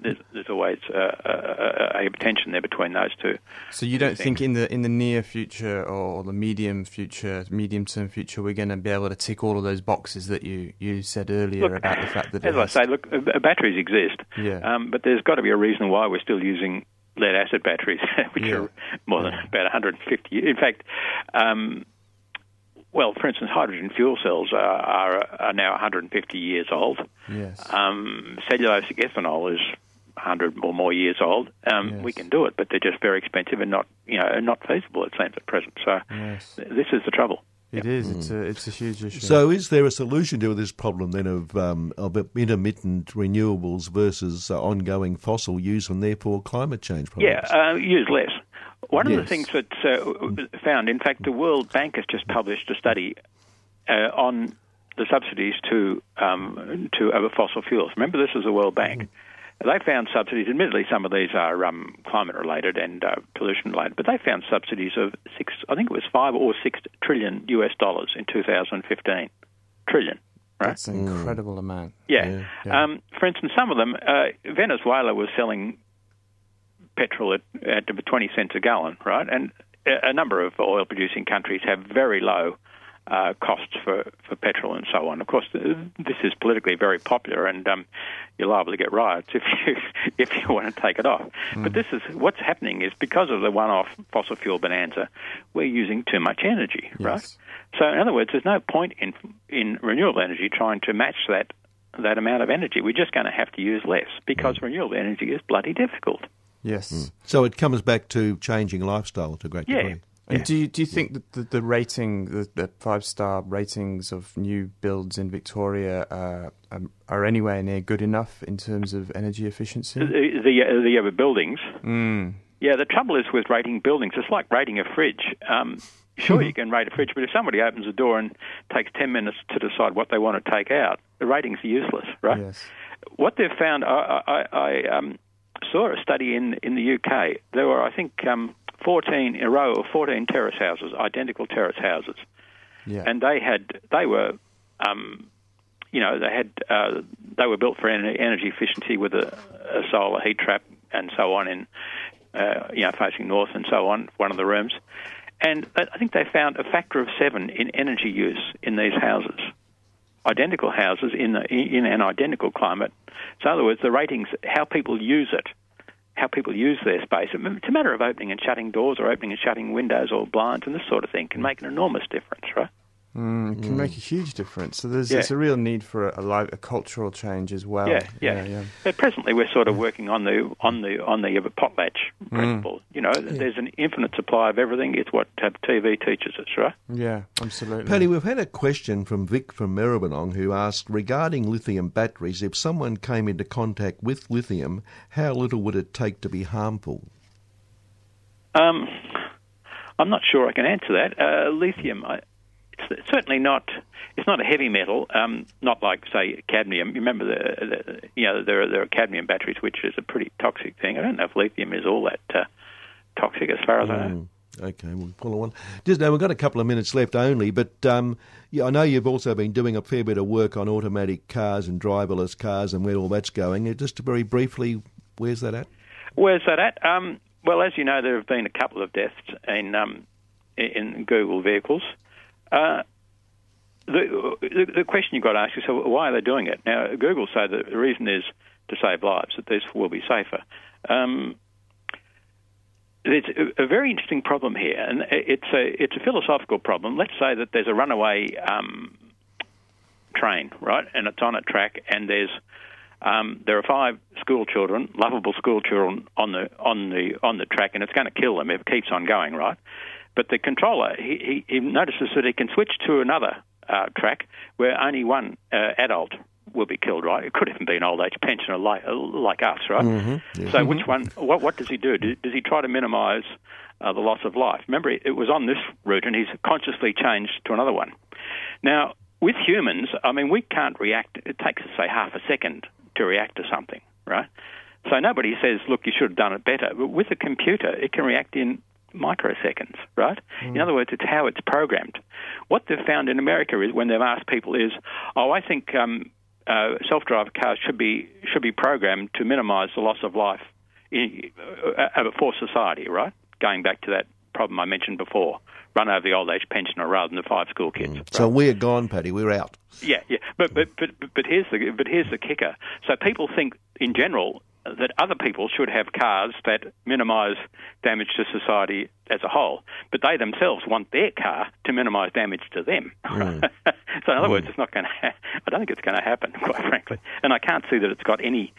there's, there's always uh, a, a, a tension there between those two. So you don't think in the in the near future or the medium future, medium term future, we're going to be able to tick all of those boxes that you, you said earlier Look, about the fact that As I say, look, uh, batteries exist, Yeah. um, but there's got to be a reason why we're still using lead acid batteries, [laughs] which Yeah. are more than about 150. years. In fact, um, well, for instance, hydrogen fuel cells are, are, are now 150 years old. yes, Um, cellulosic ethanol is 100 or more years old. Um, Yes. We can do it, but they're just very expensive and not, you know, not feasible. It seems at present. So yes, th- this is the trouble. it is. It's a it's a huge issue. So, is there a solution to this problem then of, um, of intermittent renewables versus uh, ongoing fossil use and therefore climate change Yeah, uh, use less. One of Yes. the things that's uh, found, in fact, the World Bank has just published a study uh, on the subsidies to um, to other fossil fuels. Remember, this is the World Bank. They found subsidies. Admittedly, some of these are um, climate related and uh, pollution related, but they found subsidies of six. I think it was five or six trillion US dollars in 2015. Trillion. Right? That's an incredible amount. Yeah. Yeah. Yeah. Um, for instance, some of them, uh, Venezuela was selling petrol at, at 20 cents a gallon, right? And a, number of oil producing countries have very low uh, costs for, for petrol and so on. Of course, this is politically very popular, and um, you're liable to get riots if you [laughs] if you want to take it off. But this is what's happening is because of the one-off fossil fuel bonanza, we're using too much energy, right? So, in other words, there's no point in in renewable energy trying to match that that amount of energy. We're just going to have to use less because renewable energy is bloody difficult. Yes. So, it comes back to changing lifestyle to a great Yeah. degree. And do you do you think that the, the rating, the, the five star ratings of new builds in Victoria uh, um, are anywhere near good enough in terms of energy efficiency? The the, uh, the other buildings. Mm. Yeah, the trouble is with rating buildings, it's like rating a fridge. Um, sure, you can rate a fridge, but if somebody opens the door and takes 10 minutes to decide what they want to take out, the rating's are useless, right? Yes. What they've found, I, I, I um, saw a study in, in the UK. There were, I think, um, 14 a row of 14 terrace houses, identical terrace houses. Yeah. and they had they were um, you know they had uh, they were built for energy efficiency with a, a solar heat trap and so on in uh, you know facing north and so on one of the rooms And I think they found a factor of seven in energy use in these houses, identical houses in, the, in an identical climate. So, in other words, the ratings, how people use it, how people use their space. It's a matter of opening and shutting doors or opening and shutting windows or blinds and this sort of thing can make an enormous difference, right? Mm, can mm. make a huge difference. So there's, yeah. there's a real need for a, a, a, cultural change as well. Yeah, yeah. yeah, yeah. But presently, we're sort of working on the on the on the potlatch principle. Mm. You know, yeah. there's an infinite supply of everything. It's what TV teaches us, right? Yeah, absolutely. Paddy, we've had a question from Vic from Maribyrnong who asked regarding lithium batteries. If someone came into contact with lithium, how little would it take to be harmful? Um, I'm not sure I can answer that. Uh, lithium. I, it's certainly not. It's not a heavy metal, um, not like say cadmium. You remember the, the you know there are, there are cadmium batteries, which is a pretty toxic thing. I don't know if lithium is all that uh, toxic as far as mm. I know. Mm, okay, we'll follow on. Just now, we've got a couple of minutes left only, but um, yeah, I know you've also been doing a fair bit of work on automatic cars and driverless cars and where all that's going. Uh, just very briefly, where's that at? Where's that at? Um, well, as you know, there have been a couple of deaths in um, in Google vehicles. Uh, the, the, the, question you've got to ask yourself, why are they doing it? Now, Google say that the reason is to save lives, that this will be safer. Um, a, a, very interesting problem here, and it's a it's a philosophical problem. Let's say that there's a runaway um, train, right, and it's on a track, and there's um, there are five school children, lovable school children, on the on the on the track, and it's going to kill them if it keeps on going, right? But the controller, he, he, he notices that he can switch to another uh, track where only one uh, adult will be killed, right? It could even be an old age pensioner like, like us, right? Mm-hmm. Yeah. So, mm-hmm. which one? What, what does he do? Does he try to minimise uh, the loss of life? Remember, it was on this route, and he's consciously changed to another one. Now, with humans, I mean, we can't react. It takes us say half a second to react to something, right? So nobody says, "Look, you should have done it better." But with a computer, it can react in microseconds, right? Mm. In other words, it's how it's programmed. What they've found in America is when they've asked people is, oh, I think um, uh, self-driving cars should be should be programmed to minimise the loss of life in, uh, for society, right? Going back to that problem I mentioned before, run over the old age pensioner rather than the five school kids. Mm. Right? So we're gone, Paddy. We're out. Yeah, yeah. But but but but here's the but here's the kicker. So people think in general that other people should have cars that minimise damage to society as a whole, but they themselves want their car to minimise damage to them. Mm. [laughs] so, in other mm. words, it's not going to. Ha- I don't think it's going to happen, [laughs] quite frankly, and I can't see that it's got any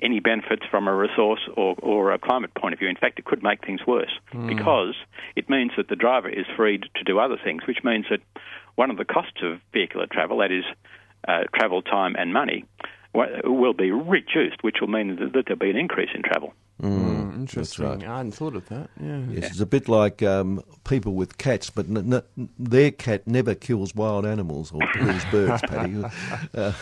any benefits from a resource or, or a climate point of view. In fact, it could make things worse mm. because it means that the driver is freed to do other things, which means that one of the costs of vehicular travel, that is uh, travel time and money, will be reduced, which will mean that, that there'll be an increase in travel. Mm, mm interesting. Right. I hadn't thought of that. Yeah. Yes, it's a bit like um, people with cats, but n- n- their cat never kills wild animals or kills [laughs] birds, Paddy. Uh,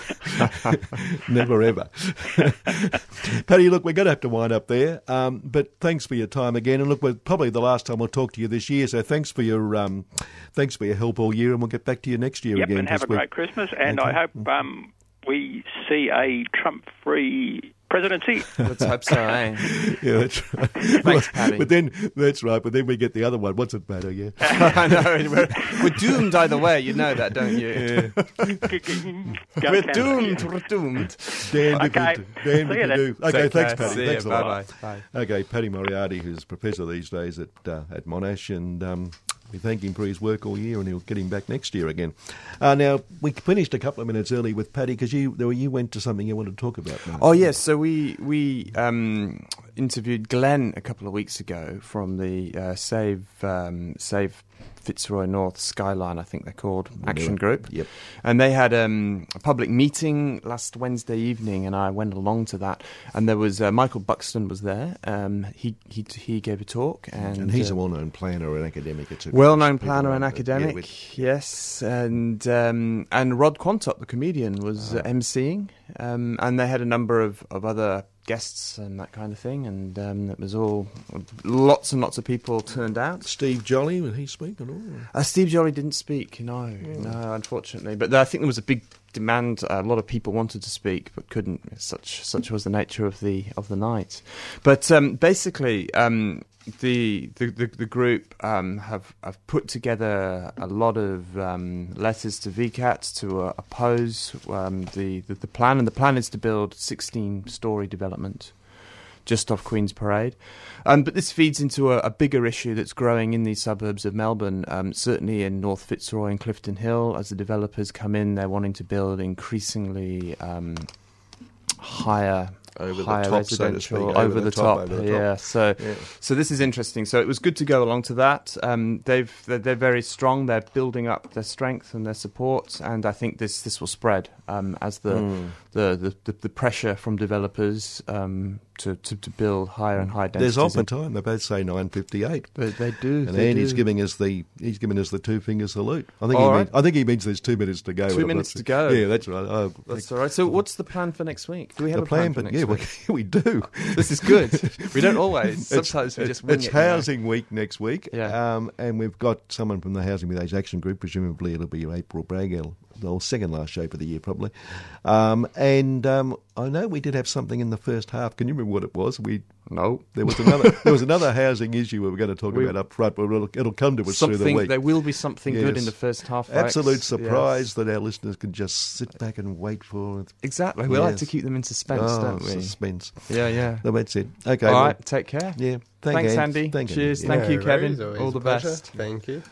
[laughs] never ever. [laughs] Paddy, look, we're going to have to wind up there, um, but thanks for your time again. And look, we're probably the last time we'll talk to you this year, so thanks for your um, thanks for your help all year, and we'll get back to you next year yep, again. and have a great Christmas, and okay. I hope um, we see a Trump-free presidency. Let's hope so, eh? [laughs] yeah, that's right. Thanks, Paddy. But then that's right. But then we get the other one. What's it matter? Yeah, [laughs] I know. We're, we're, doomed either way. You know that, don't you? Yeah. [laughs] we're doomed. We're doomed. Damned okay. if we, damned if we do. Okay, thanks, Paddy. See thanks a lot. Bye bye. Okay, Paddy Moriarty, who's professor these days at uh, at Monash, and. Um, we thank him for his work all year, and he'll get him back next year again. Uh, now we finished a couple of minutes early with Paddy because you you went to something you wanted to talk about. Oh yes, so we we um, interviewed Glenn a couple of weeks ago from the uh, Save um, Save Fitzroy North Skyline, I think they're called, Action Group. Yep. And they had um, a public meeting last Wednesday evening, and I went along to that. And there was uh, Michael Buxton was there. Um, he, he he gave a talk, and, and he's uh, a well-known planner and academic. Well-known planner and academic, yeah, yes. And um, and Rod Quantock, the comedian, was uh, emceeing, um, and they had a number of, of other guests and that kind of thing, and um, it was all lots and lots of people turned out. Steve Jolly, did he speak at all? Uh, Steve Jolly didn't speak, no, no, unfortunately. But I think there was a big demand. A lot of people wanted to speak but couldn't. Such such was the nature of the of the night. But um, basically, um, the, the, the the group um, have have put together a lot of um, letters to VCAT to uh, oppose um, the, the the plan, and the plan is to build 16 story development just off Queen's Parade. Um, but this feeds into a, a, bigger issue that's growing in these suburbs of Melbourne, um, certainly in North Fitzroy and Clifton Hill. As the developers come in, they're wanting to build increasingly um, higher over higher the top, residential so to speak, over, over the, the top. top, over the top. Yeah, so Yeah. so this is interesting. So it was good to go along to that. Um, they've they're, they're very strong. They're building up their strength and their support, and I think this this will spread um, as the, Mm. the, the, the the pressure from developers um, to, to to build higher and higher There's often time. They both say 9:58. But they do. And they Andy's do. giving us the he's giving us the two finger salute. I think All he right. means, I think he means there's two minutes to go. Two minutes to go. Yeah, that's right. Oh, That's all right. So what's the plan for next week? Do we have a plan, plan, for next yeah, week? we, [laughs] we do. This is good. [laughs] we don't always. It's- Sometimes we just wing it's it. you know. housing week next week. Yeah. Um, and we've got someone from the Housing with Age Action Group. Presumably, it'll be April Bragg, the second last show of the year, probably. Um, and um, I know we did have something in the first half. Can you remember what it was? We No. there was another [laughs] there was another housing issue we were going to talk We- about up front, but it'll, it'll come to us through the Something. week. There will be something good in the first half. folks. Absolute surprise Yes. that our listeners can just sit back and wait for. Exactly. We like to keep them in suspense, oh, don't we? suspense. Yeah, yeah. No, that's it. Okay. All well, right. Take care. Yeah. Thank Thanks, you, Andy. Thank you. Cheers. Yeah. Thank you, Kevin. All the pleasure. best. Thank you.